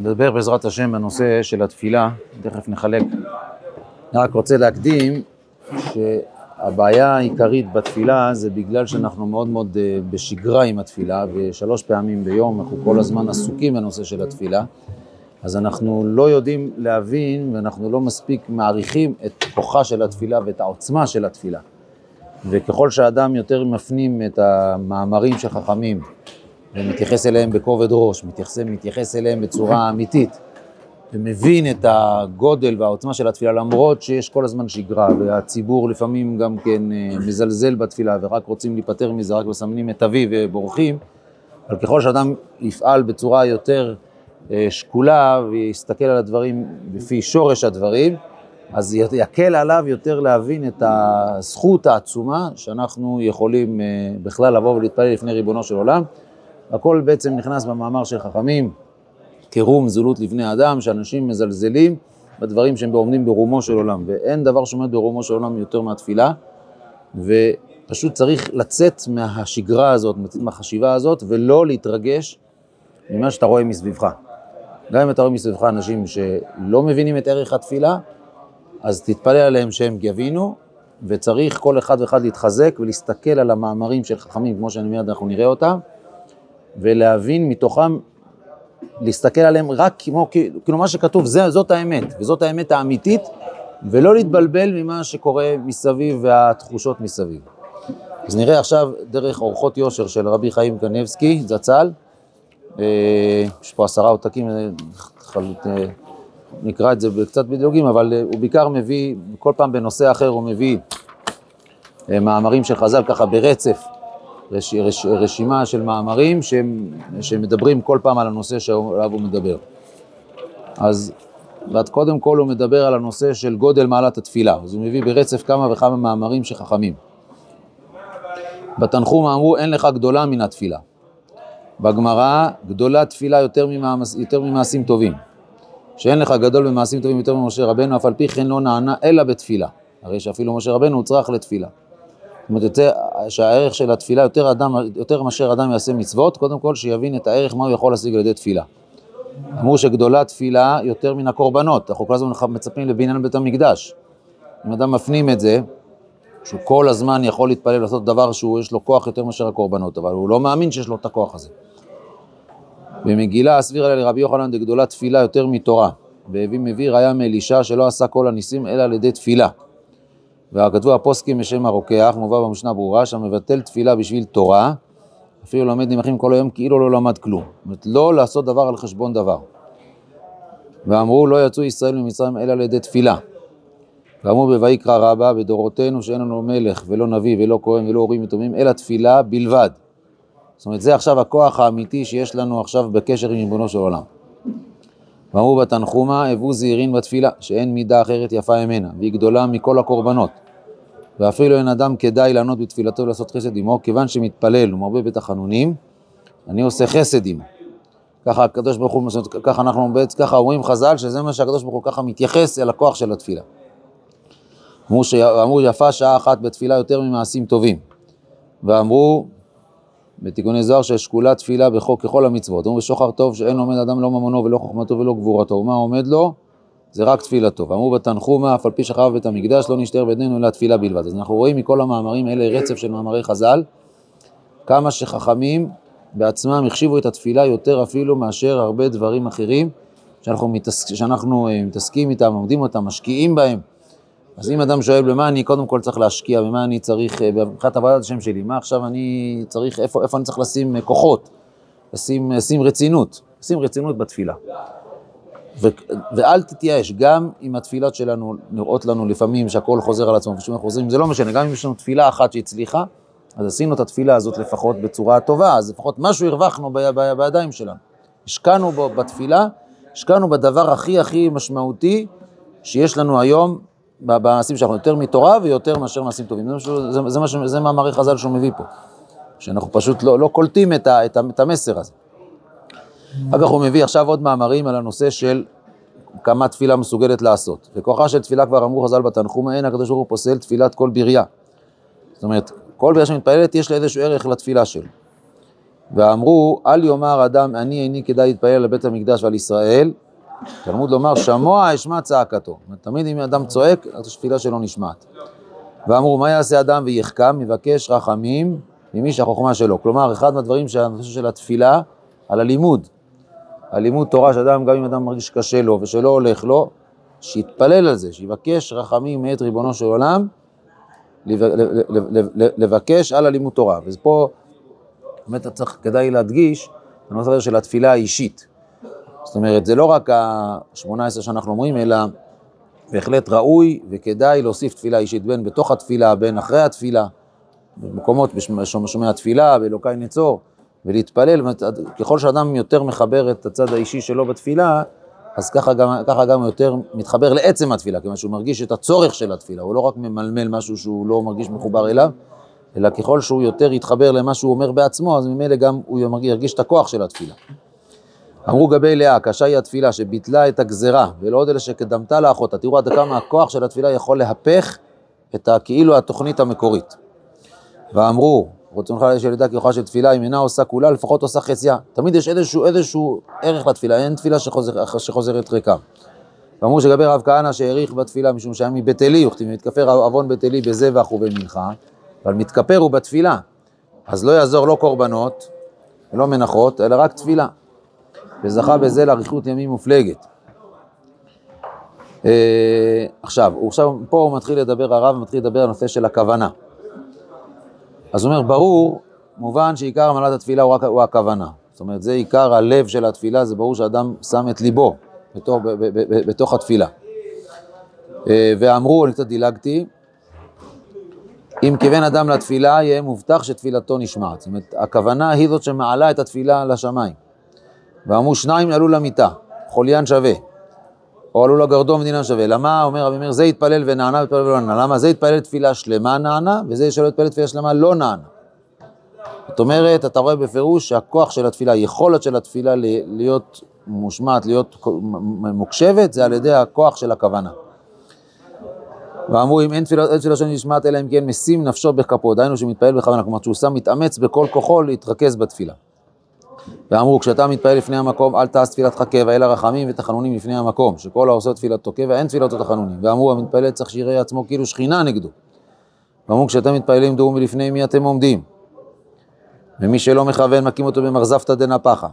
נדבר בעזרת השם בנושא של התפילה, תכף נחלק. אני רק רוצה להקדים שהבעיה העיקרית בתפילה זה בגלל שאנחנו מאוד מאוד אה, בשגרה עם התפילה, ושלוש פעמים ביום אנחנו כל הזמן עסוקים בנושא של התפילה, אז אנחנו לא יודעים להבין ואנחנו לא מספיק מעריכים את כוחה של התפילה ואת העוצמה של התפילה. וככל שאדם יותר מפנים את המאמרים של חכמים, ומתייחס אליהם בכובד ראש, מתייחס, מתייחס אליהם בצורה אמיתית, ומבין את הגודל והעוצמה של התפילה, למרות שיש כל הזמן שגרה, והציבור לפעמים גם כן אה, מזלזל בתפילה, ורק רוצים להיפטר מזה, רק מסמנים את אבי ובורחים, אבל ככל שאדם יפעל בצורה יותר אה, שקולה, ויסתכל על הדברים לפי שורש הדברים, אז יקל עליו יותר להבין את הזכות העצומה שאנחנו יכולים אה, בכלל לבוא ולהתפלל לפני ריבונו של עולם. הכל בעצם נכנס במאמר של חכמים, קירום זולות לבני אדם, שאנשים מזלזלים בדברים שהם עומדים ברומו של עולם, ואין דבר שעומד ברומו של עולם יותר מהתפילה, ופשוט צריך לצאת מהשגרה הזאת, מהחשיבה הזאת, ולא להתרגש ממה שאתה רואה מסביבך. גם אם אתה רואה מסביבך אנשים שלא מבינים את ערך התפילה, אז תתפלל עליהם שהם יבינו, וצריך כל אחד ואחד להתחזק ולהסתכל על המאמרים של חכמים, כמו שאני מיד אנחנו נראה אותם, ולהבין מתוכם, להסתכל עליהם רק כמו, כאילו מה שכתוב, זה, זאת האמת, וזאת האמת האמיתית, ולא להתבלבל ממה שקורה מסביב והתחושות מסביב. אז נראה עכשיו דרך אורחות יושר של רבי חיים קנבסקי, זצ"ל, אה, יש פה עשרה עותקים, אה, אה, נקרא את זה קצת בדיוגים, אבל הוא בעיקר מביא, כל פעם בנושא אחר הוא מביא מאמרים של חז"ל ככה ברצף, רש, רש, רשימה של מאמרים שהם, שמדברים כל פעם על הנושא שעליו הוא מדבר. אז ועד קודם כל הוא מדבר על הנושא של גודל מעלת התפילה, אז הוא מביא ברצף כמה וכמה מאמרים שחכמים. בתנחום אמרו אין לך גדולה מן התפילה. בגמרא גדולה תפילה יותר, ממעש, יותר ממעשים טובים. שאין לך גדול במעשים טובים יותר ממשה רבנו, אף על פי כן לא נענה אלא בתפילה. הרי שאפילו משה רבנו הוצרך לתפילה. זאת אומרת, יותר, שהערך של התפילה, יותר, אדם, יותר מאשר אדם יעשה מצוות, קודם כל שיבין את הערך, מה הוא יכול להשיג על ידי תפילה. אמרו שגדולה תפילה יותר מן הקורבנות, אנחנו כל הזמן מצפים לבניין בית המקדש. אם אדם מפנים את זה, שהוא כל הזמן יכול להתפלל לעשות דבר שהוא, יש לו כוח יותר מאשר הקורבנות, אבל הוא לא מאמין שיש לו את הכוח הזה. במגילה הסבירה לרבי יוחנן דגדולה תפילה יותר מתורה, והביא מביא ראיה מאלישע שלא עשה כל הניסים אלא על ידי תפילה. וכתבו הפוסקים בשם הרוקח, מובא במשנה ברורה, שהמבטל תפילה בשביל תורה, אפילו לומד נמחים כל היום כאילו לא למד כלום. זאת אומרת, לא לעשות דבר על חשבון דבר. ואמרו, לא יצאו ישראל ממצרים אלא על ידי תפילה. ואמרו בויקרא רבה, בדורותינו שאין לנו מלך ולא נביא ולא כהן ולא הורים יתומים, אלא תפילה בלבד. זאת אומרת, זה עכשיו הכוח האמיתי שיש לנו עכשיו בקשר עם ריבונו של עולם. ואמרו בתנחומה, הבו זהירין בתפילה, שאין מידה אחרת יפה ממנה, והיא גדולה מכל הקורבנות. ואפילו אין אדם כדאי לענות בתפילתו ולעשות חסד עמו, כיוון שמתפלל ומרבה בתחנונים, אני עושה חסד עמו. ככה הקדוש ברוך הוא, ככה אנחנו בעצם, ככה אומרים חז"ל, שזה מה שהקדוש ברוך הוא ככה מתייחס אל הכוח של התפילה. אמרו, ש... אמרו יפה שעה אחת בתפילה יותר ממעשים טובים. ואמרו, בתיקוני זוהר ששקולה תפילה בחוק ככל המצוות. אמרו בשוחר טוב שאין עומד אדם לא ממונו ולא חוכמתו ולא גבורתו, ומה עומד לו? זה רק תפילתו. ואמרו בתנחומה, אף על פי שחרב בית המקדש, לא נשתר בידינו אלא תפילה בלבד. אז אנחנו רואים מכל המאמרים האלה רצף של מאמרי חז"ל, כמה שחכמים בעצמם החשיבו את התפילה יותר אפילו מאשר הרבה דברים אחרים שאנחנו, מתעסק, שאנחנו אה, מתעסקים איתם, עומדים אותם, משקיעים בהם. אז אם אדם שואל במה אני קודם כל צריך להשקיע, במה אני צריך, אה, מבחינת עבודת השם שלי, מה עכשיו אני צריך, איפה, איפה אני צריך לשים אה, כוחות, לשים, לשים רצינות, לשים רצינות בתפילה. ו, ואל תתייאש, גם אם התפילות שלנו נראות לנו לפעמים שהכל חוזר על עצמו ושום חוזרים, זה לא משנה, גם אם יש לנו תפילה אחת שהצליחה, אז עשינו את התפילה הזאת לפחות בצורה טובה, אז לפחות משהו הרווחנו ב, ב, בידיים שלנו. השקענו בו בתפילה, השקענו בדבר הכי הכי משמעותי שיש לנו היום במעשים שלנו, יותר מתורה ויותר מאשר מעשים טובים. זה, זה, זה, זה, מאמרי חז"ל שהוא מביא פה, שאנחנו פשוט לא, לא קולטים את, ה, את, ה, את המסר הזה. אחר כך הוא מביא עכשיו עוד מאמרים על הנושא של כמה תפילה מסוגלת לעשות. וכוחה של תפילה כבר אמרו חז"ל בתנחום, אין הקדוש ברוך הוא פוסל תפילת כל בריה. זאת אומרת, כל בריה שמתפללת יש לה איזשהו ערך לתפילה שלו. ואמרו, אל יאמר אדם, אני איני כדאי להתפלל לבית המקדש ועל ישראל. תלמוד לומר, שמוע אשמע צעקתו. תמיד אם אדם צועק, אז התפילה שלו נשמעת. ואמרו, מה יעשה אדם ויחכם? יבקש רחמים ממי שהחוכמה שלו. כלומר, אחד מהדברים שהנושא של התפילה, על הלימוד. הלימוד תורה שאדם, גם אם אדם מרגיש קשה לו ושלא הולך לו, שיתפלל על זה, שיבקש רחמים מאת ריבונו של עולם, לבקש על הלימוד תורה. ופה באמת צריך, כדאי להדגיש, הנושא של התפילה האישית. זאת אומרת, זה לא רק ה-18 שאנחנו אומרים, אלא בהחלט ראוי וכדאי להוסיף תפילה אישית, בין בתוך התפילה, בין אחרי התפילה, במקומות, בשומע התפילה, באלוקי נצור, ולהתפלל. ככל שאדם יותר מחבר את הצד האישי שלו בתפילה, אז ככה גם, ככה גם יותר מתחבר לעצם התפילה, כיוון שהוא מרגיש את הצורך של התפילה, הוא לא רק ממלמל משהו שהוא לא מרגיש מחובר אליו, אלא ככל שהוא יותר יתחבר למה שהוא אומר בעצמו, אז ממילא גם הוא ירגיש את הכוח של התפילה. אמרו גבי לאה, קשה היא התפילה שביטלה את הגזרה, ולא עוד אלה שקדמתה לאחותה. תראו עד כמה הכוח של התפילה יכול להפך את כאילו התוכנית המקורית. ואמרו, רצונך של ידע כוחה של תפילה, אם אינה עושה כולה, לפחות עושה חציה. תמיד יש איזשהו, איזשהו ערך לתפילה, אין תפילה שחוזר, שחוזרת ריקה. ואמרו שגבי רב כהנא שהעריך בתפילה, משום שהיה מבית עלי, וכתיב מתכפר עוון בית עלי בזבח ובמנחה, אבל מתכפר הוא בתפילה. אז לא יעזור לא קורבנות ולא מנחות, אלא רק תפילה. וזכה בזה לאריכות ימים מופלגת. אה, עכשיו, עכשיו, פה הוא מתחיל לדבר, הרב מתחיל לדבר על הנושא של הכוונה. אז הוא אומר, ברור, מובן שעיקר עמלת התפילה הוא, רק, הוא הכוונה. זאת אומרת, זה עיקר הלב של התפילה, זה ברור שאדם שם את ליבו בתוך, ב, ב, ב, בתוך התפילה. אה, ואמרו, אני קצת דילגתי, אם כיוון אדם לתפילה, יהיה מובטח שתפילתו נשמעת. זאת אומרת, הכוונה היא זאת שמעלה את התפילה לשמיים. ואמרו שניים עלו למיטה, חוליין שווה, או עלו לגרדום ודינן שווה. למה, אומר רבי מאיר, זה התפלל ונענה והתפלל ולא נענה. למה? זה התפלל תפילה שלמה נענה, וזה שלא התפלל תפילה שלמה לא נענה. זאת אומרת, אתה רואה בפירוש שהכוח של התפילה, היכולת של התפילה להיות מושמעת, להיות מוקשבת, זה על ידי הכוח של הכוונה. ואמרו אם אין תפילה, אין תפילה שנשמעת אלא אם כן משים נפשו בכפו, דהיינו שמתפעל בכוונה, כלומר שהוא שם מתאמץ בכל כוחו להתרכז בתפילה. ואמרו, כשאתה מתפעל לפני המקום, אל תעש תפילתך קבע, אלא רחמים ותחנונים לפני המקום, שכל העושה תפילתו קבע, אין תפילתו תחנונים. ואמרו, המתפלל צריך שיראה עצמו כאילו שכינה נגדו. ואמרו, כשאתם מתפעלים דעו מלפני מי אתם עומדים. ומי שלא מכוון, מכים אותו במרזפתא דנפחה.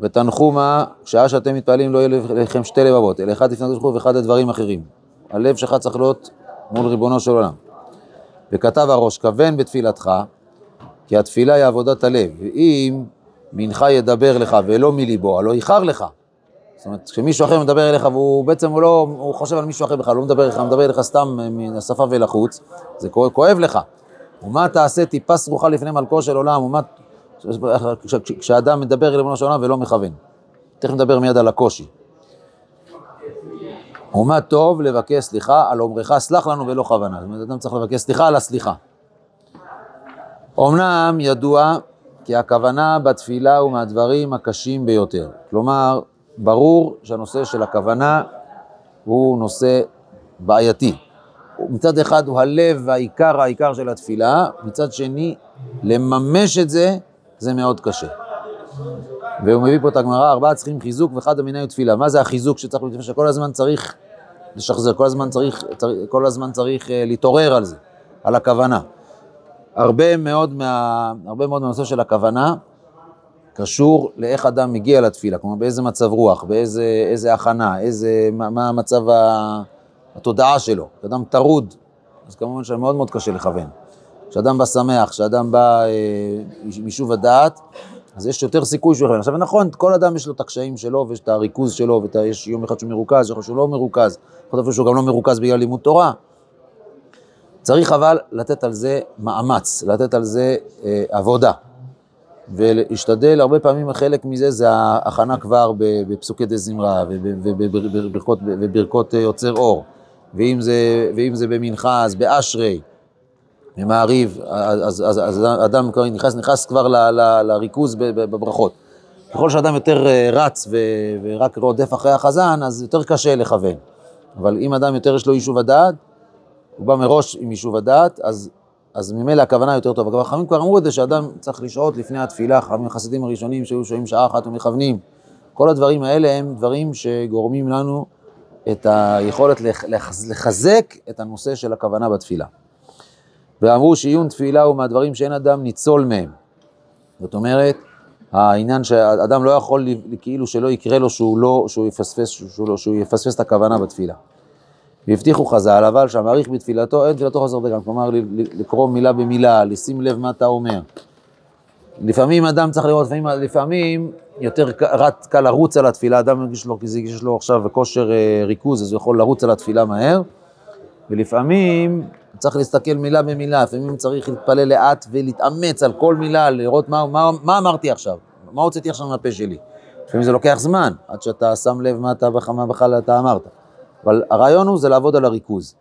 ותנחומה, שעה שאתם מתפעלים לא יהיה לכם שתי לבבות, אלא אחד לפני הקדוש ברוך ואחד לדברים אחרים. הלב שלך צריך להיות מול ריבונו של עולם. וכתב הראש, כוון בתפילתך, כי התפילה היא עבודת הלב. ואם מנחה ידבר לך ולא מליבו, הלא איחר לך. זאת אומרת, כשמישהו אחר מדבר אליך והוא בעצם, הוא לא, הוא חושב על מישהו אחר בכלל, לא מדבר אליך, מדבר אליך סתם מן השפה ולחוץ, זה כואב לך. ומה תעשה טיפה סרוחה לפני מלכו של עולם, ומה... כשאדם מדבר אל ריבונו של עולם ולא מכוון. תכף נדבר מיד על הקושי. ומה טוב לבקש סליחה על אומרך סלח לנו ולא כוונה. זאת אומרת, אדם צריך לבקש סליחה על הסליחה. אמנם ידוע כי הכוונה בתפילה הוא מהדברים הקשים ביותר. כלומר, ברור שהנושא של הכוונה הוא נושא בעייתי. מצד אחד הוא הלב והעיקר העיקר של התפילה, מצד שני, לממש את זה, זה מאוד קשה. והוא מביא פה את הגמרא, ארבעה צריכים חיזוק ואחד המיני הוא תפילה. מה זה החיזוק שצריך להתפלל? שכל הזמן צריך לשחזר, כל הזמן צריך, צריך, כל הזמן צריך uh, להתעורר על זה, על הכוונה. הרבה מאוד, מה, הרבה מאוד מהנושא של הכוונה קשור לאיך אדם מגיע לתפילה, כלומר באיזה מצב רוח, באיזה הכנה, איזה, מה, מה מצב התודעה שלו. כשאדם טרוד, אז כמובן שמאוד מאוד קשה לכוון. כשאדם בא שמח, כשאדם בא אה, משוב הדעת, אז יש יותר סיכוי שהוא יכוון. עכשיו נכון, כל אדם יש לו את הקשיים שלו, ויש את הריכוז שלו, ויש יום אחד שהוא מרוכז, יכול שהוא לא מרוכז, יכול להיות שהוא גם לא מרוכז בגלל לימוד תורה. צריך אבל לתת על זה מאמץ, לתת על זה אה, עבודה. ולהשתדל, הרבה פעמים חלק מזה זה ההכנה כבר בפסוקי דה זמרה ובברכות, וברכות אה, יוצר אור. ואם זה, ואם זה במנחה, אז באשרי, ממעריב, אז, אז, אז אדם כבר נכנס, נכנס כבר ל, ל, לריכוז בברכות. ככל שאדם יותר אה, רץ ו, ורק רודף אחרי החזן, אז יותר קשה לכוון. אבל אם אדם יותר יש לו יישוב הדעת, הוא בא מראש עם יישוב הדעת, אז אז ממילא הכוונה יותר טובה. חכמים כבר אמרו את זה, שאדם צריך לשהות לפני התפילה, חכמים החסידים הראשונים שהיו שוהים שעה אחת ומכוונים. כל הדברים האלה הם דברים שגורמים לנו את היכולת לחזק את הנושא של הכוונה בתפילה. ואמרו שעיון תפילה הוא מהדברים שאין אדם ניצול מהם. זאת אומרת, העניין שאדם לא יכול כאילו שלא יקרה לו שהוא לא, שהוא יפספס, שהוא, לא, שהוא יפספס את הכוונה בתפילה. והבטיחו חז"ל, אבל שהמעריך בתפילתו, אין תפילתו חזר דגם, כלומר לקרוא מילה במילה, לשים לב מה אתה אומר. לפעמים אדם צריך לראות, לפעמים, לפעמים יותר רט, קל לרוץ על התפילה, אדם מרגיש לו, כי יש לו עכשיו כושר אה, ריכוז, אז הוא יכול לרוץ על התפילה מהר, ולפעמים צריך להסתכל מילה במילה, לפעמים צריך להתפלל לאט ולהתאמץ על כל מילה, לראות מה, מה, מה אמרתי עכשיו, מה הוצאתי עכשיו מהפה שלי. לפעמים זה לוקח זמן, עד שאתה שם לב מה אתה בכלל אתה אמרת. אבל הרעיון הוא זה לעבוד על הריכוז.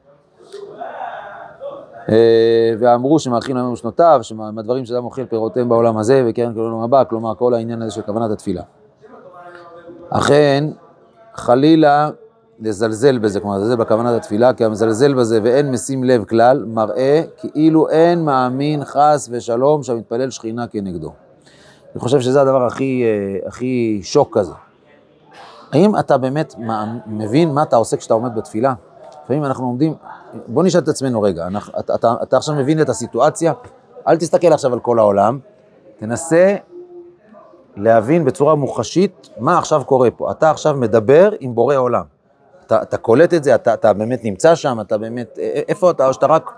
אה, ואמרו שמאכיל להם שנותיו, שמהדברים שאדם אוכל פירותיהם בעולם הזה וקרן כל עולם הבא, כלומר כל העניין הזה של כוונת התפילה. אכן, חלילה לזלזל בזה, כלומר לזלזל בכוונת התפילה, כי המזלזל בזה ואין משים לב כלל, מראה כאילו אין מאמין חס ושלום שהמתפלל שכינה כנגדו. אני חושב שזה הדבר הכי, אה, הכי שוק כזה. האם אתה באמת מבין מה אתה עושה כשאתה עומד בתפילה? לפעמים אנחנו עומדים, בוא נשאל את עצמנו רגע, אתה, אתה, אתה עכשיו מבין את הסיטואציה, אל תסתכל עכשיו על כל העולם, תנסה להבין בצורה מוחשית מה עכשיו קורה פה. אתה עכשיו מדבר עם בורא עולם. אתה, אתה קולט את זה, אתה, אתה באמת נמצא שם, אתה באמת, איפה אתה, או שאתה רק,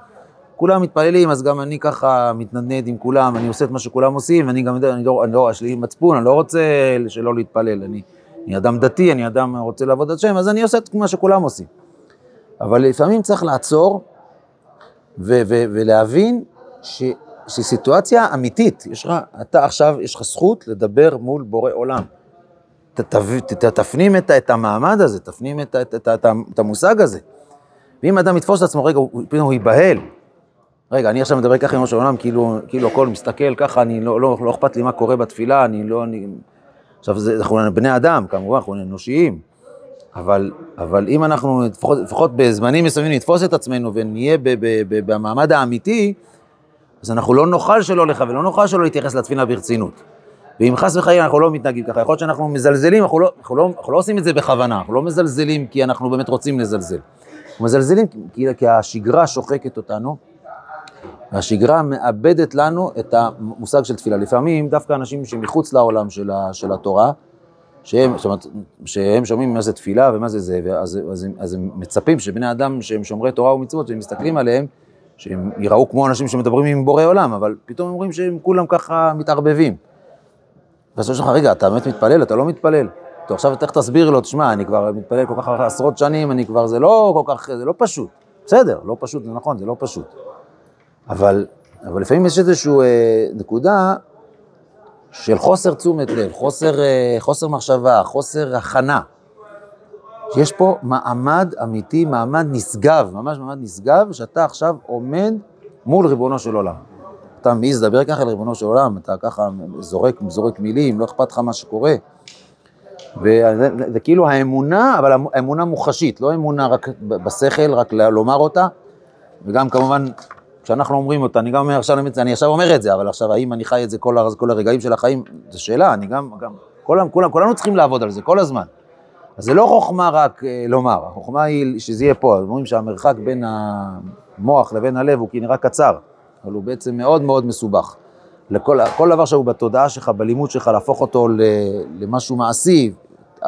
כולם מתפללים, אז גם אני ככה מתנדנד עם כולם, אני עושה את מה שכולם עושים, ואני גם אני לא, אני לא, יש לי מצפון, אני לא רוצה שלא להתפלל, אני, אני אדם דתי, אני אדם רוצה לעבוד על שם, אז אני עושה את מה שכולם עושים. אבל לפעמים צריך לעצור ו- ו- ולהבין ש- שסיטואציה אמיתית, יש לך, אתה עכשיו, יש לך זכות לדבר מול בורא עולם. ת, ת, ת, תפנים את, את המעמד הזה, תפנים את, את, את, את, את המושג הזה. ואם אדם יתפוס את עצמו, רגע, פתאום הוא ייבהל. רגע, אני עכשיו מדבר ככה עם ראש העולם, כאילו, כאילו הכל מסתכל ככה, אני לא, לא, לא אכפת לי מה קורה בתפילה, אני לא, אני... עכשיו, זה, אנחנו בני אדם, כמובן, אנחנו אנושיים, אבל, אבל אם אנחנו, לפחות, לפחות בזמנים מסוימים, נתפוס את עצמנו ונהיה ב, ב, ב, במעמד האמיתי, אז אנחנו לא נוכל שלא לך ולא נוכל שלא להתייחס לתפילה ברצינות. ואם חס וחלילה אנחנו לא מתנהגים ככה, יכול להיות שאנחנו מזלזלים, אנחנו לא, אנחנו, לא, אנחנו לא עושים את זה בכוונה, אנחנו לא מזלזלים כי אנחנו באמת רוצים לזלזל. אנחנו מזלזלים כי, כי השגרה שוחקת אותנו, והשגרה מאבדת לנו את המושג של תפילה. לפעמים דווקא אנשים שמחוץ לעולם של, ה, של התורה, שהם, זאת אומרת, שהם שומעים מה זה תפילה ומה זה זה, אז, אז, אז הם מצפים שבני אדם שהם שומרי תורה ומצוות, שהם מסתכלים עליהם, שהם ייראו כמו אנשים שמדברים עם בורא עולם, אבל פתאום אומרים שהם כולם ככה מתערבבים. ואז יש לך, רגע, אתה באמת מתפלל? אתה לא מתפלל. טוב, עכשיו איך תסביר לו, תשמע, אני כבר מתפלל כל כך עשרות שנים, אני כבר, זה לא כל כך, זה לא פשוט. בסדר, לא פשוט, זה נכון, זה לא פשוט. אבל, אבל לפעמים יש איזושהי אה, נקודה של חוסר תשומת לב, חוסר, אה, חוסר מחשבה, חוסר הכנה. יש פה מעמד אמיתי, מעמד נשגב, ממש מעמד נשגב, שאתה עכשיו עומד מול ריבונו של עולם. אתה מעז לדבר ככה לריבונו של עולם, אתה ככה זורק, זורק מילים, לא אכפת לך מה שקורה. וזה זה כאילו האמונה, אבל האמונה מוחשית, לא אמונה רק בשכל, רק לומר אותה, וגם כמובן, כשאנחנו אומרים אותה, אני גם אומר עכשיו, אני עכשיו אומר את זה, אבל עכשיו, האם אני חי את זה כל, כל הרגעים של החיים, זו שאלה, אני גם, גם, כולם, כולם, כולנו צריכים לעבוד על זה כל הזמן. אז זה לא חוכמה רק אה, לומר, החוכמה היא שזה יהיה פה, אומרים שהמרחק בין המוח לבין הלב הוא כנראה קצר. אבל הוא בעצם מאוד מאוד מסובך. לכל, כל דבר שהוא בתודעה שלך, בלימוד שלך, להפוך אותו למשהו מעשי,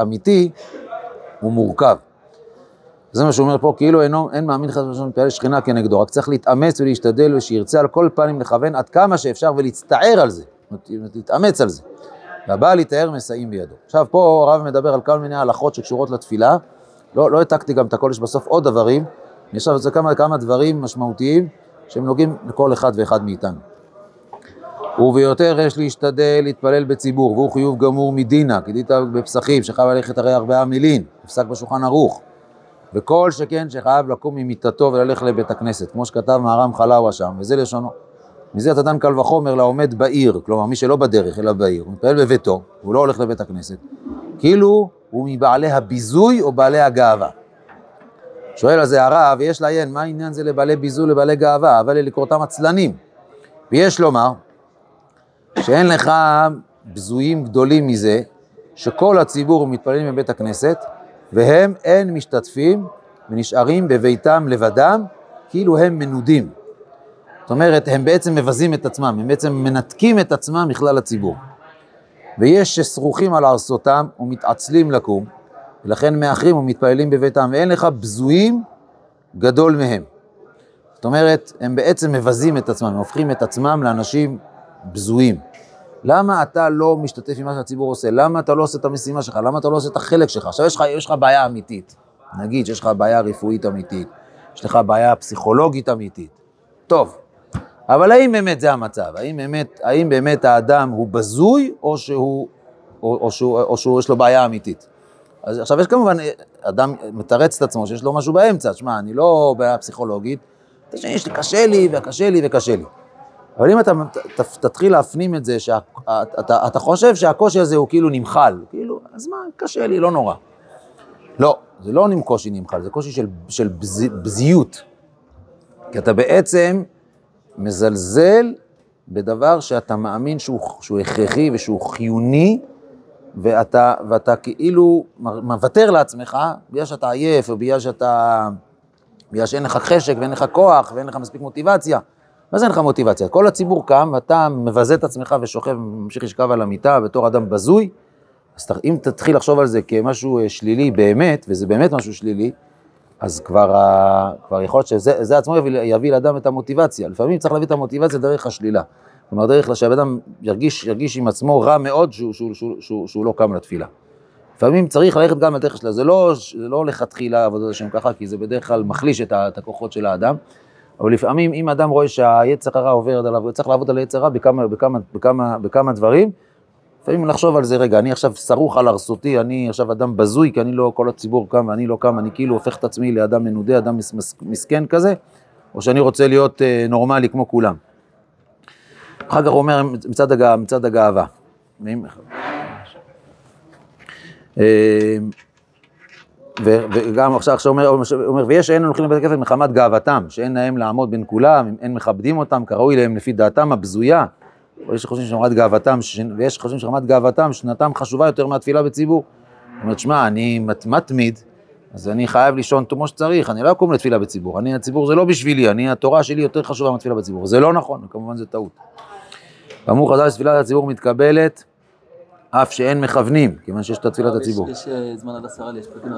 אמיתי, הוא מורכב. זה מה שהוא אומר פה, כאילו אינו, אין מאמין חס ושלום מפעלי שכינה כנגדו, רק צריך להתאמץ ולהשתדל ושירצה על כל פנים לכוון עד כמה שאפשר ולהצטער על זה, להתאמץ על זה. והבא להתאר מסייעים בידו. עכשיו פה הרב מדבר על כל מיני הלכות שקשורות לתפילה, לא, לא העתקתי גם את הכל, יש בסוף עוד דברים, אני עכשיו רוצה כמה, כמה דברים משמעותיים שהם נוגעים לכל אחד ואחד מאיתנו. וביותר יש להשתדל להתפלל בציבור, והוא חיוב גמור מדינה, כי דית בפסחים, שחייב ללכת הרי ארבעה מילין, נפסק בשולחן ערוך. וכל שכן שחייב לקום ממיטתו וללכת לבית הכנסת, כמו שכתב מהר"ם חלאווה שם, וזה לשונו. מזה אתה דן קל וחומר לעומד בעיר, כלומר מי שלא בדרך אלא בעיר, הוא מתפלל בביתו, הוא לא הולך לבית הכנסת, כאילו הוא מבעלי הביזוי או בעלי הגאווה. שואל על זה הרב, ויש לעיין, מה העניין זה לבעלי ביזוי, לבעלי גאווה, אבל לקרותם עצלנים. ויש לומר, שאין לך בזויים גדולים מזה, שכל הציבור מתפללים בבית הכנסת, והם אין משתתפים ונשארים בביתם לבדם, כאילו הם מנודים. זאת אומרת, הם בעצם מבזים את עצמם, הם בעצם מנתקים את עצמם מכלל הציבור. ויש שסרוכים על ארסותם ומתעצלים לקום, ולכן מאחרים ומתפללים בביתם, ואין לך בזויים גדול מהם. זאת אומרת, הם בעצם מבזים את עצמם, הם הופכים את עצמם לאנשים בזויים. למה אתה לא משתתף עם מה שהציבור עושה? למה אתה לא עושה את המשימה שלך? למה אתה לא עושה את החלק שלך? עכשיו יש לך, יש לך בעיה אמיתית. נגיד שיש לך בעיה רפואית אמיתית, יש לך בעיה פסיכולוגית אמיתית. טוב, אבל האם באמת זה המצב? האם באמת, האם באמת האדם הוא בזוי, או שהוא, או, או שהוא, או שהוא יש לו בעיה אמיתית? אז עכשיו יש כמובן, אדם מתרץ את עצמו שיש לו משהו באמצע, שמע, אני לא בעיה פסיכולוגית, יש לי, קשה לי, וקשה לי, וקשה לי. אבל אם אתה תתחיל להפנים את זה, שאתה אתה חושב שהקושי הזה הוא כאילו נמחל, כאילו, אז מה, קשה לי, לא נורא. לא, זה לא קושי נמחל, זה קושי של, של בז, בזיות. כי אתה בעצם מזלזל בדבר שאתה מאמין שהוא, שהוא הכרחי ושהוא חיוני, ואתה, ואתה כאילו מוותר לעצמך, בגלל שאתה עייף, או בגלל שאתה... בגלל שאין לך חשק ואין לך כוח ואין לך מספיק מוטיבציה. מה זה אין לך מוטיבציה? כל הציבור קם ואתה מבזה את עצמך ושוכב וממשיך לשכב על המיטה בתור אדם בזוי, אז אם תתחיל לחשוב על זה כמשהו אה, שלילי באמת, וזה באמת משהו שלילי, אז כבר, כבר יכול להיות שזה עצמו יביא, יביא לאדם את המוטיבציה. לפעמים צריך להביא את המוטיבציה דרך השלילה. כלומר, דרך שהבן אדם ירגיש, ירגיש עם עצמו רע מאוד שהוא, שהוא, שהוא, שהוא, שהוא לא קם לתפילה. לפעמים צריך ללכת גם לדרך השלילה. זה לא, לא לכתחילה עבודת השם ככה, כי זה בדרך כלל מחליש את, את הכוחות של האדם. אבל לפעמים אם אדם רואה שהיצר הרע עובר עליו, הוא צריך לעבוד על היצר הרע בכמה, בכמה, בכמה, בכמה דברים, לפעמים לחשוב על זה, רגע, אני עכשיו שרוך על ארסותי, אני עכשיו אדם בזוי, כי אני לא, כל הציבור קם ואני לא קם, אני כאילו הופך את עצמי לאדם מנודה, אדם מס, מסכן כזה, או שאני רוצה להיות אה, נורמלי כמו כולם. אחר כך הוא אומר מצד, הגא, מצד הגאווה. אה, וגם עכשיו, אומר, אומר, ויש שאין הולכים לבית הכנסת מחמת גאוותם, שאין להם לעמוד בין כולם, אין מכבדים אותם כראוי להם לפי דעתם הבזויה, ויש שחושבים שרמת גאוותם, ויש שחושבים שרמת גאוותם, שנתם חשובה יותר מהתפילה בציבור. זאת אומרת, שמע, אני מתמיד, אז אני חייב לישון כמו שצריך, אני לא אקום לתפילה בציבור, אני, הציבור זה לא בשבילי, אני, התורה שלי יותר חשובה מהתפילה בציבור, זה לא נכון, וכמובן זה טעות. כאמור חז"ל שתפילת הציבור מתקבלת, אף שאין מכוונים, כיוון שיש את תפילת הציבור. יש אה, זמן עד עשרה יש פרקים.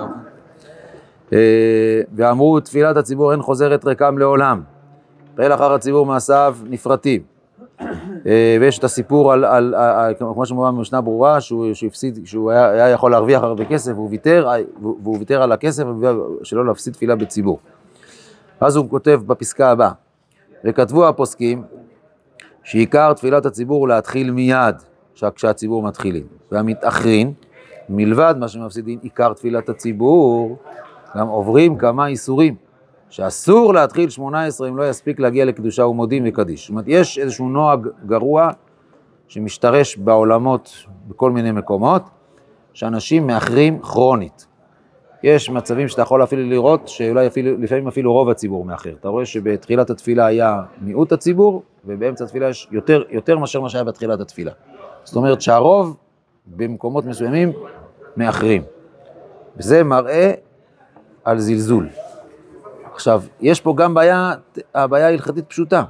אה, ואמרו תפילת הציבור אין חוזרת ריקם לעולם. פועל אחר הציבור מעשיו נפרטים. אה, ויש את הסיפור על, על, על כמו שמובן במשנה ברורה, שהוא, שהוא הפסיד, שהוא היה, היה יכול להרוויח הרבה כסף, והוא ויתר, והוא ויתר על הכסף שלא להפסיד תפילה בציבור. אז הוא כותב בפסקה הבאה, וכתבו הפוסקים שעיקר תפילת הציבור הוא להתחיל מיד, כשהציבור מתחילים, והמתאחרים, מלבד מה שמפסידים עיקר תפילת הציבור, גם עוברים כמה איסורים. שאסור להתחיל 18 אם לא יספיק להגיע לקדושה ומודים וקדיש. זאת אומרת, יש איזשהו נוהג גרוע שמשתרש בעולמות בכל מיני מקומות, שאנשים מאחרים כרונית. יש מצבים שאתה יכול אפילו לראות שאולי אפילו, לפעמים אפילו רוב הציבור מאחר. אתה רואה שבתחילת התפילה היה מיעוט הציבור, ובאמצע התפילה יש יותר, יותר מאשר מה שהיה בתחילת התפילה. זאת אומרת שהרוב במקומות מסוימים מאחרים. וזה מראה על זלזול. עכשיו, יש פה גם בעיה, הבעיה ההלכתית פשוטה.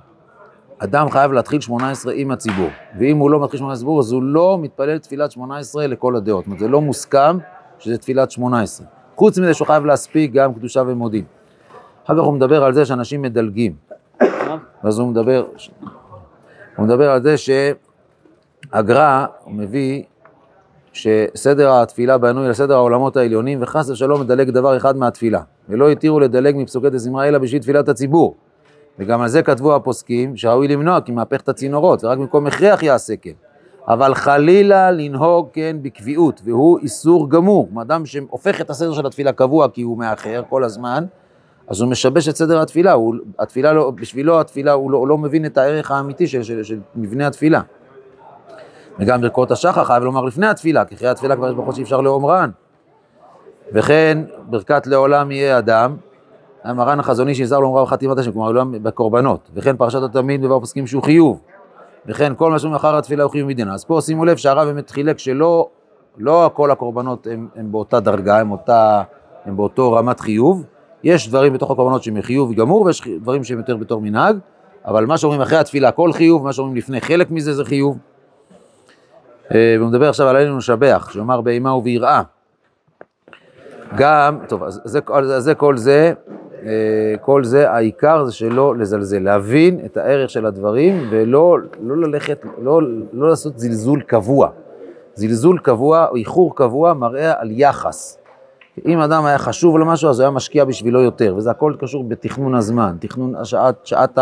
אדם חייב להתחיל 18 עם הציבור, ואם הוא לא מתחיל 18 ציבור, אז הוא לא מתפלל תפילת 18 לכל הדעות. זאת אומרת, זה לא מוסכם שזה תפילת 18. חוץ מזה שהוא חייב להספיק גם קדושה ומודים. אחר כך הוא מדבר על זה שאנשים מדלגים. ואז הוא מדבר, הוא מדבר על זה שהגר"א, הוא מביא שסדר התפילה בנוי לסדר העולמות העליונים, וחס ושלום מדלג דבר אחד מהתפילה. ולא התירו לדלג מפסוקי דזמרה אלא בשביל תפילת הציבור. וגם על זה כתבו הפוסקים שראוי למנוע כי מהפך את הצינורות, ורק במקום הכרח יעשה כן. אבל חלילה לנהוג כן בקביעות, והוא איסור גמור. אדם שהופך את הסדר של התפילה קבוע כי הוא מאחר כל הזמן, אז הוא משבש את סדר התפילה, הוא, התפילה לא, בשבילו התפילה, הוא לא, הוא לא מבין את הערך האמיתי של, של, של מבנה התפילה. וגם ברכות השחר חייב לומר לפני התפילה, כי אחרי התפילה כבר יש ברכות שאי אפשר לאומרן. וכן ברכת לעולם יהיה אדם, המרן החזוני שנזהר לו מרב חתימת השם, כלומר לא בקורבנות, וכן פרשת התמיד ובאו פוסקים שהוא חיוב, וכן כל מה שאומרים אחר התפילה הוא חיוב מדינה. אז פה שימו לב שהרב באמת חילק שלא לא כל הקורבנות הם, הם באותה דרגה, הם, אותה, הם באותו רמת חיוב, יש דברים בתוך הקורבנות שהם חיוב גמור ויש דברים שהם יותר בתור מנהג, אבל מה שאומרים אחרי התפילה כל חיוב, מה שאומרים לפני חלק מזה זה חיוב. אה, והוא מדבר עכשיו על עלינו לשבח, שאומר באימה וביראה. גם, טוב, אז זה, זה כל זה, אה, כל זה, העיקר זה שלא לזלזל, להבין את הערך של הדברים ולא לא ללכת, לא, לא לעשות זלזול קבוע. זלזול קבוע או איחור קבוע מראה על יחס. אם אדם היה חשוב למשהו, אז הוא היה משקיע בשבילו יותר, וזה הכל קשור בתכנון הזמן, תכנון שעת, שעת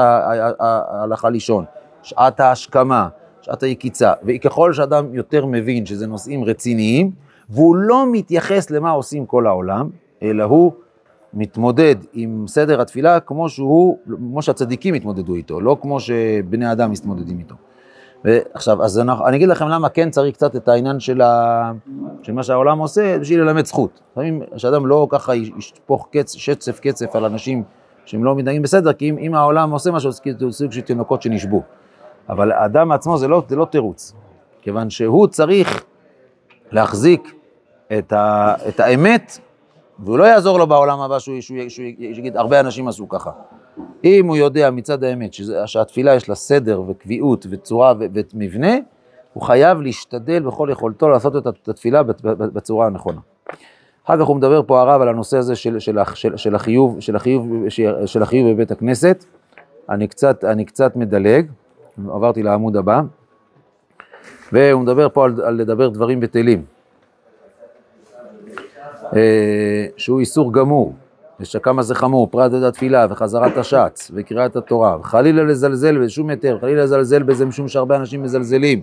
ההלכה לישון, שעת ההשכמה, שעת היקיצה, וככל שאדם יותר מבין שזה נושאים רציניים, והוא לא מתייחס למה עושים כל העולם, אלא הוא מתמודד עם סדר התפילה כמו שהוא, כמו שהצדיקים התמודדו איתו, לא כמו שבני אדם מתמודדים איתו. ועכשיו, אז אני, אני אגיד לכם למה כן צריך קצת את העניין של, ה, של מה שהעולם עושה, בשביל ללמד זכות. לפעמים שאדם לא ככה ישפוך קצ, שצף קצף על אנשים שהם לא מתנהגים בסדר, כי אם, אם העולם עושה משהו, כאילו סוג של תינוקות שנשבו. אבל האדם עצמו זה לא, זה לא תירוץ, כיוון שהוא צריך להחזיק את, ה, את האמת, והוא לא יעזור לו בעולם הבא שהוא, שהוא, שהוא, שהוא יגיד, הרבה אנשים עשו ככה. אם הוא יודע מצד האמת שזה, שהתפילה יש לה סדר וקביעות וצורה ומבנה, הוא חייב להשתדל בכל יכולתו לעשות את התפילה בצורה הנכונה. אחר כך הוא מדבר פה הרב על הנושא הזה של, של, של, של, החיוב, של, החיוב, של החיוב בבית הכנסת. אני קצת, אני קצת מדלג, עברתי לעמוד הבא, והוא מדבר פה על, על לדבר דברים בטלים, אה, שהוא איסור גמור. ושכמה זה חמור, פרט עד התפילה וחזרת השץ וקריאת התורה, חלילה לזלזל בזה, שום היתר, חלילה לזלזל בזה משום שהרבה אנשים מזלזלים.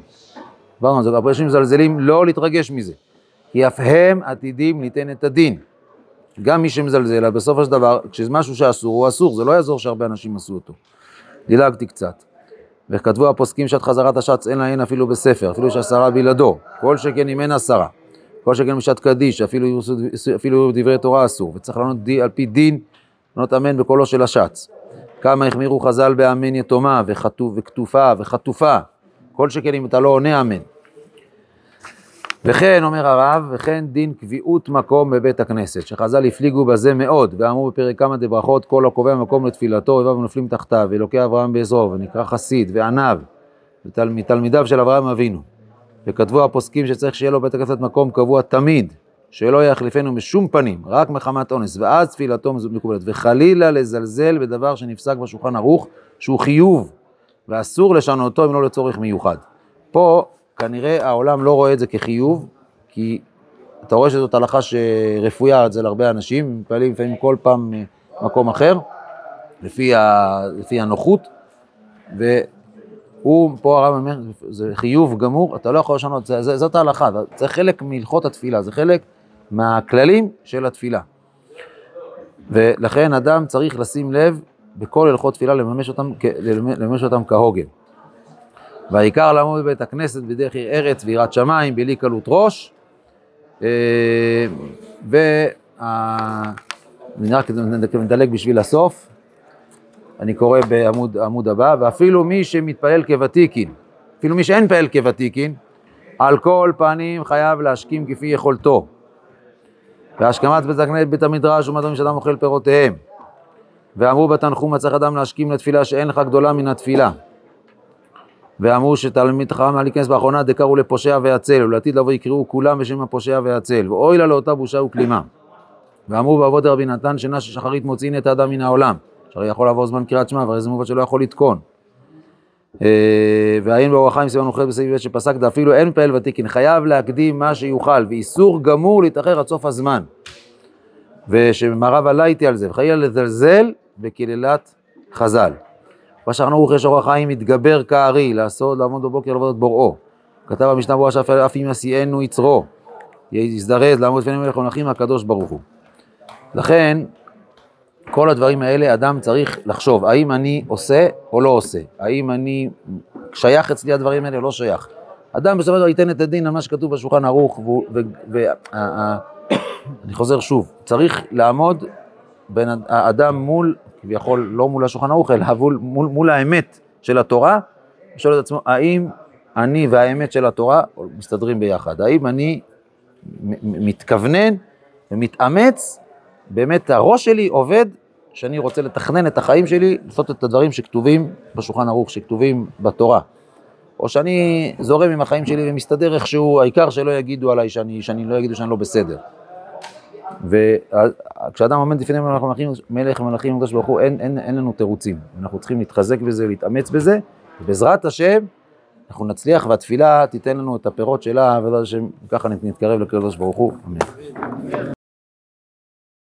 דיברנו על זה, הרבה אנשים מזלזלים, לא להתרגש מזה, כי אף הם עתידים ליתן את הדין. גם מי שמזלזל, בסופו של דבר, כשזה משהו שאסור, הוא אסור, זה לא יעזור שהרבה אנשים עשו אותו. דילגתי קצת. וכתבו הפוסקים שעת חזרת השץ אין להן אפילו בספר, אפילו שעשרה בלעדו, כל שכן אם אין עשרה. כל שכן בשעת קדיש, אפילו, אפילו דברי תורה אסור, וצריך לענות על פי דין, לענות אמן בקולו של השץ. כמה החמירו חז"ל באמן יתומה וכתופה וחטופה, כל שכן אם אתה לא עונה אמן. וכן, אומר הרב, וכן דין קביעות מקום בבית הכנסת, שחז"ל הפליגו בזה מאוד, ואמרו בפרק כמה דברכות, כל הקובע מקום לתפילתו, אויביו נופלים תחתיו, ואלוקי אברהם בעזרו, ונקרא חסיד, ועניו, מתלמידיו של אברהם אבינו. וכתבו הפוסקים שצריך שיהיה לו בית הכנסת מקום קבוע תמיד, שלא יחליפנו משום פנים, רק מחמת אונס, ואז תפילתו מקובלת. וחלילה לזלזל בדבר שנפסק בשולחן ערוך, שהוא חיוב, ואסור לשנותו אם לא לצורך מיוחד. פה כנראה העולם לא רואה את זה כחיוב, כי אתה רואה שזאת הלכה שרפויה אצל הרבה אנשים, מתפללים לפעמים כל פעם מקום אחר, לפי, ה, לפי הנוחות, ו... הוא, פה הרב אומר, זה חיוב גמור, אתה לא יכול לשנות, זה, זה, זאת ההלכה, זה חלק מהלכות התפילה, זה חלק מהכללים של התפילה. ולכן אדם צריך לשים לב בכל הלכות תפילה לממש אותם, לממש אותם כהוגן. והעיקר לעמוד בבית הכנסת בדרך עיר ארץ ויראת שמיים, בלי קלות ראש. אה, ואני רק מדלג בשביל הסוף. אני קורא בעמוד הבא, ואפילו מי שמתפלל כוותיקין, אפילו מי שאין פעל כוותיקין, על כל פנים חייב להשכים כפי יכולתו. והשכמת בית הכנסת בית המדרש ומדברים שאדם אוכל פירותיהם. ואמרו בתנחום צריך אדם להשכים לתפילה שאין לך גדולה מן התפילה. ואמרו שתלמיד חכם אל ייכנס באחרונה דקראו לפושע ויצל, ולעתיד לבוא יקראו כולם בשם הפושע ויצל, ואוי לה לאותה בושה וכלימה. ואמרו בעבוד רבי נתן שנה ששחרית מוציאין את האדם מן העולם. שהרי יכול לעבור זמן קריאת שמע, והרי זה מובן שלא יכול לתקון. אה, והאין באורח חיים סימן אוכל בסעיף ב' שפסק דאפילו אין פעל ותיקין, חייב להקדים מה שיוכל, ואיסור גמור להתאחר עד סוף הזמן. ושמרב עלה איתי על זה, וחייב לזלזל בקללת חז"ל. מה שאנחנו רואים יש אורח חיים מתגבר כארי, לעשות, לעמוד בבוקר לעבוד את בוראו. כתב המשנה ברורה שאף אם יסיענו יצרו, יזדרז לעמוד לפני מלך המלכים הקדוש ברוך הוא. לכן, כל הדברים האלה אדם צריך לחשוב, האם אני עושה או לא עושה, האם אני שייך אצלי הדברים האלה או לא שייך. אדם בסופו של דבר ייתן את הדין על מה שכתוב בשולחן ערוך, ואני חוזר שוב, צריך לעמוד בין האדם מול, כביכול לא מול השולחן ערוך, אלא מול, מול, מול האמת של התורה, לשאול את עצמו, האם אני והאמת של התורה מסתדרים ביחד? האם אני מתכוונן ומתאמץ, באמת הראש שלי עובד, שאני רוצה לתכנן את החיים שלי, לעשות את הדברים שכתובים בשולחן ערוך, שכתובים בתורה. או שאני זורם עם החיים שלי ומסתדר איכשהו, העיקר שלא יגידו עליי שאני, שאני לא יגידו שאני לא בסדר. וכשאדם עומד לפני מלך המלכים, מלך המלכים הקדוש ברוך הוא, אין, אין, אין לנו תירוצים. אנחנו צריכים להתחזק בזה, להתאמץ בזה, ובעזרת השם, אנחנו נצליח והתפילה תיתן לנו את הפירות שלה, ובעזרת השם, ככה נתקרב לקדוש ברוך הוא, אמן.